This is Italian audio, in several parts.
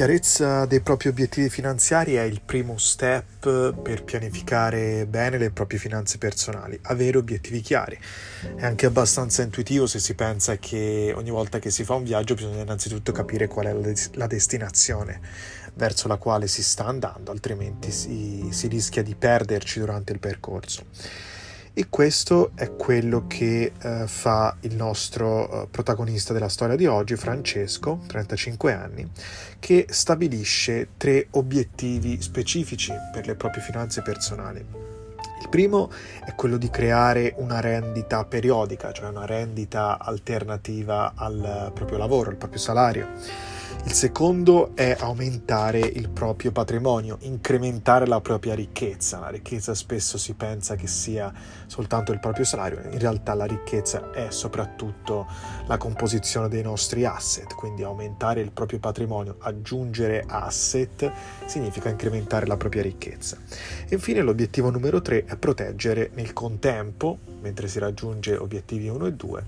Chiarezza dei propri obiettivi finanziari è il primo step per pianificare bene le proprie finanze personali, avere obiettivi chiari. È anche abbastanza intuitivo se si pensa che ogni volta che si fa un viaggio bisogna innanzitutto capire qual è la destinazione verso la quale si sta andando, altrimenti si, si rischia di perderci durante il percorso. E questo è quello che uh, fa il nostro uh, protagonista della storia di oggi, Francesco, 35 anni, che stabilisce tre obiettivi specifici per le proprie finanze personali. Il primo è quello di creare una rendita periodica, cioè una rendita alternativa al proprio lavoro, al proprio salario il secondo è aumentare il proprio patrimonio, incrementare la propria ricchezza. La ricchezza spesso si pensa che sia soltanto il proprio salario, in realtà la ricchezza è soprattutto la composizione dei nostri asset, quindi aumentare il proprio patrimonio, aggiungere asset significa incrementare la propria ricchezza. E infine l'obiettivo numero 3 è proteggere nel contempo, mentre si raggiunge obiettivi 1 e 2,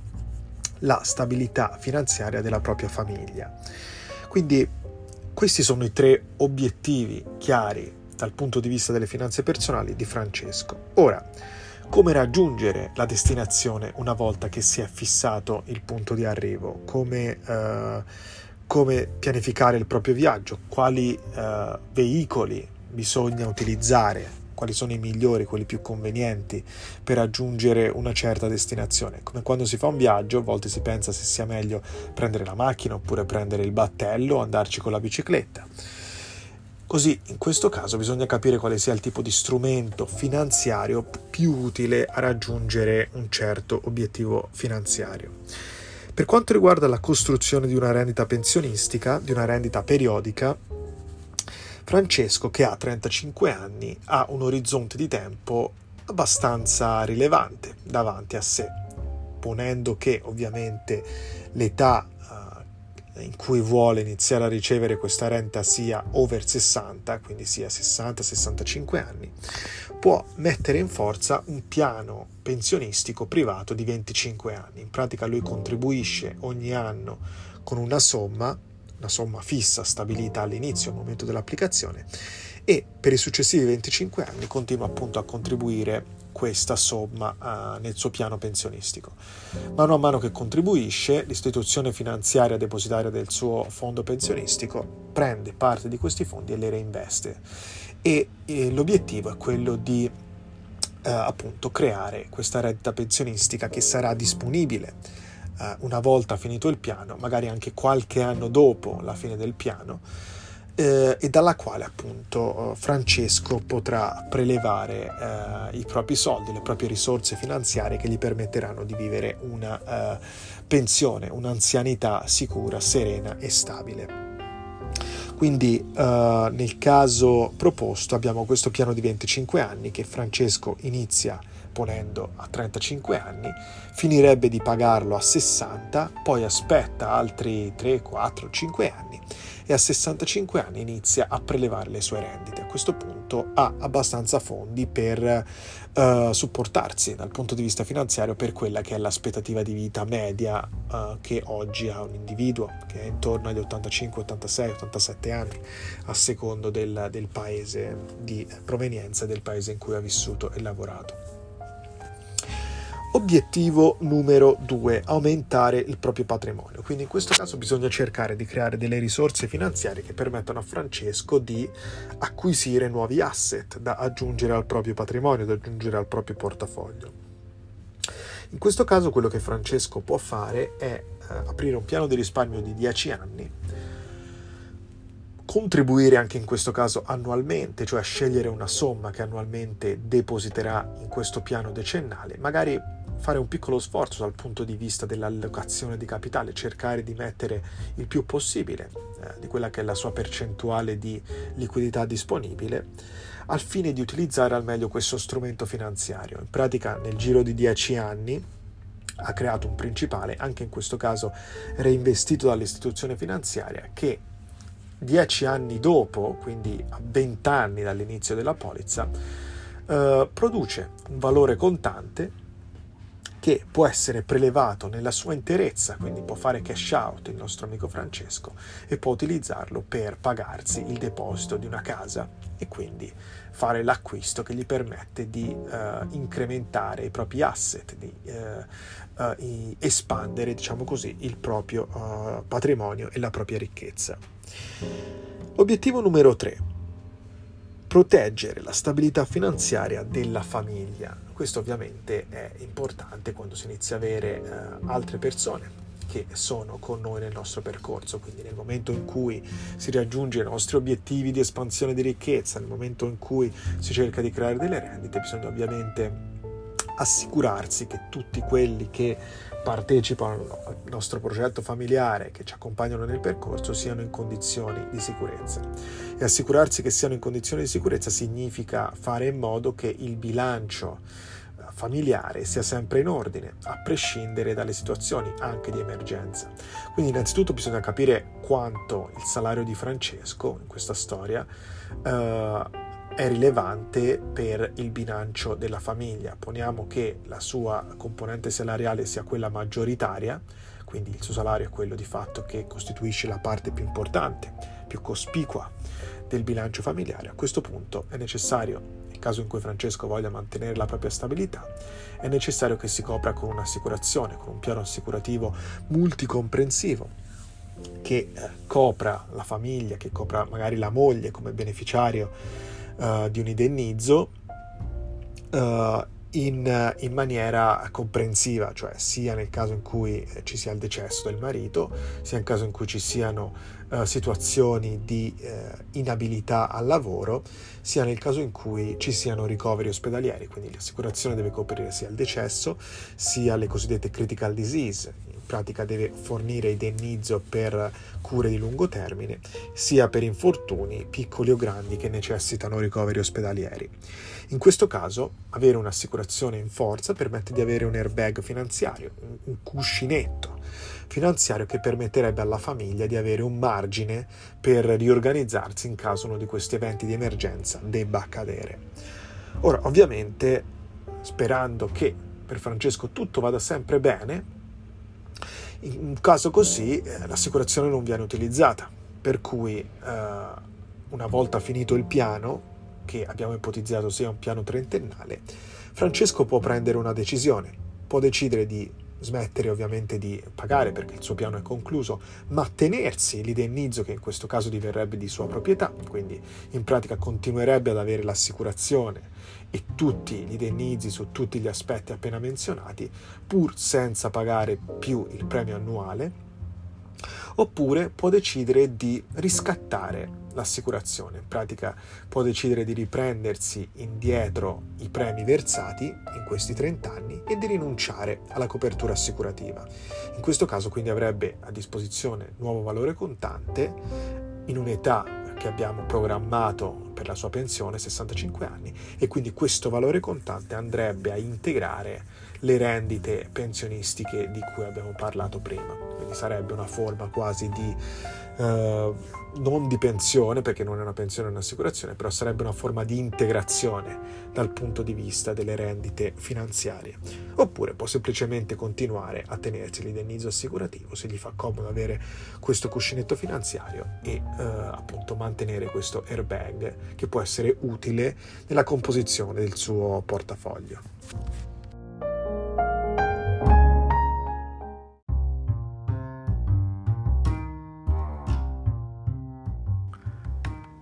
la stabilità finanziaria della propria famiglia. Quindi questi sono i tre obiettivi chiari dal punto di vista delle finanze personali di Francesco. Ora, come raggiungere la destinazione una volta che si è fissato il punto di arrivo? Come, uh, come pianificare il proprio viaggio? Quali uh, veicoli bisogna utilizzare quali sono i migliori, quelli più convenienti per raggiungere una certa destinazione. Come quando si fa un viaggio, a volte si pensa se sia meglio prendere la macchina oppure prendere il battello o andarci con la bicicletta. Così in questo caso bisogna capire quale sia il tipo di strumento finanziario più utile a raggiungere un certo obiettivo finanziario. Per quanto riguarda la costruzione di una rendita pensionistica, di una rendita periodica, Francesco, che ha 35 anni, ha un orizzonte di tempo abbastanza rilevante davanti a sé, ponendo che ovviamente l'età eh, in cui vuole iniziare a ricevere questa renta sia over 60, quindi sia 60-65 anni, può mettere in forza un piano pensionistico privato di 25 anni. In pratica lui contribuisce ogni anno con una somma una somma fissa stabilita all'inizio, al momento dell'applicazione, e per i successivi 25 anni continua appunto a contribuire questa somma uh, nel suo piano pensionistico. Mano a mano che contribuisce, l'istituzione finanziaria depositaria del suo fondo pensionistico prende parte di questi fondi e le reinveste. E, e l'obiettivo è quello di uh, appunto creare questa retta pensionistica che sarà disponibile eh, una volta finito il piano, magari anche qualche anno dopo la fine del piano, eh, e dalla quale appunto Francesco potrà prelevare eh, i propri soldi, le proprie risorse finanziarie che gli permetteranno di vivere una eh, pensione, un'anzianità sicura, serena e stabile. Quindi uh, nel caso proposto abbiamo questo piano di 25 anni che Francesco inizia ponendo a 35 anni, finirebbe di pagarlo a 60, poi aspetta altri 3, 4, 5 anni e a 65 anni inizia a prelevare le sue rendite. A questo punto ha abbastanza fondi per uh, supportarsi dal punto di vista finanziario per quella che è l'aspettativa di vita media uh, che oggi ha un individuo, che è intorno agli 85, 86, 87 anni, a secondo del, del paese di provenienza del paese in cui ha vissuto e lavorato. Obiettivo numero due, aumentare il proprio patrimonio. Quindi in questo caso bisogna cercare di creare delle risorse finanziarie che permettano a Francesco di acquisire nuovi asset da aggiungere al proprio patrimonio, da aggiungere al proprio portafoglio. In questo caso quello che Francesco può fare è eh, aprire un piano di risparmio di 10 anni, contribuire anche in questo caso annualmente, cioè scegliere una somma che annualmente depositerà in questo piano decennale, magari fare un piccolo sforzo dal punto di vista dell'allocazione di capitale, cercare di mettere il più possibile eh, di quella che è la sua percentuale di liquidità disponibile al fine di utilizzare al meglio questo strumento finanziario. In pratica nel giro di 10 anni ha creato un principale, anche in questo caso reinvestito dall'istituzione finanziaria, che 10 anni dopo, quindi a 20 anni dall'inizio della polizza, eh, produce un valore contante che può essere prelevato nella sua interezza, quindi può fare cash out il nostro amico Francesco e può utilizzarlo per pagarsi il deposito di una casa e quindi fare l'acquisto che gli permette di uh, incrementare i propri asset, di uh, uh, espandere, diciamo così, il proprio patrimonio e la propria ricchezza. Obiettivo numero 3 proteggere la stabilità finanziaria della famiglia. Questo ovviamente è importante quando si inizia a avere eh, altre persone che sono con noi nel nostro percorso, quindi nel momento in cui si raggiunge i nostri obiettivi di espansione di ricchezza, nel momento in cui si cerca di creare delle rendite, bisogna ovviamente assicurarsi che tutti quelli che partecipano al nostro progetto familiare, che ci accompagnano nel percorso, siano in condizioni di sicurezza. E assicurarsi che siano in condizioni di sicurezza significa fare in modo che il bilancio eh, familiare sia sempre in ordine, a prescindere dalle situazioni anche di emergenza. Quindi innanzitutto bisogna capire quanto il salario di Francesco in questa storia eh, è rilevante per il bilancio della famiglia. Poniamo che la sua componente salariale sia quella maggioritaria, quindi il suo salario è quello di fatto che costituisce la parte più importante, più cospicua del bilancio familiare. A questo punto è necessario, nel caso in cui Francesco voglia mantenere la propria stabilità, è necessario che si copra con un'assicurazione, con un piano assicurativo multicomprensivo che eh, copra la famiglia, che copra magari la moglie come beneficiario uh, di un indennizzo uh, in, in, maniera comprensiva, cioè sia nel caso in cui ci sia il decesso del marito, sia nel caso in cui ci siano uh, situazioni di inabilità al lavoro, sia nel caso in cui ci siano ricoveri ospedalieri, quindi l'assicurazione deve coprire sia il decesso, sia le cosiddette critical disease, pratica deve fornire indennizzo per cure di lungo termine, sia per infortuni piccoli o grandi che necessitano ricoveri ospedalieri. In questo caso, avere un'assicurazione in forza permette di avere un airbag finanziario, un cuscinetto finanziario che permetterebbe alla famiglia di avere un margine per riorganizzarsi in caso uno di questi eventi di emergenza debba accadere. Ora, ovviamente, sperando che per Francesco tutto vada sempre bene, in un caso così eh, l'assicurazione non viene utilizzata, per cui eh, una volta finito il piano, che abbiamo ipotizzato sia un piano trentennale, Francesco può prendere una decisione, può decidere di smettere ovviamente di pagare perché il suo piano è concluso, ma tenersi l'indennizzo che in questo caso diverrebbe di sua proprietà, quindi in pratica continuerebbe ad avere l'assicurazione e tutti gli indennizi su tutti gli aspetti appena menzionati, pur senza pagare più il premio annuale, oppure può decidere di riscattare l'assicurazione, in pratica può decidere di riprendersi indietro i premi versati in questi 30 anni e di rinunciare alla copertura assicurativa. In questo caso quindi avrebbe a disposizione nuovo valore contante in un'età che abbiamo programmato per la sua pensione, 65 anni, e quindi questo valore contante andrebbe a integrare le rendite pensionistiche di cui abbiamo parlato prima. Quindi sarebbe una forma quasi di eh, non di pensione, perché non è una pensione, è un'assicurazione, però sarebbe una forma di integrazione dal punto di vista delle rendite finanziarie. Oppure può semplicemente continuare a tenersi l'indennizzo assicurativo se gli fa comodo avere questo cuscinetto finanziario e eh, appunto mantenere questo airbag che può essere utile nella composizione del suo portafoglio.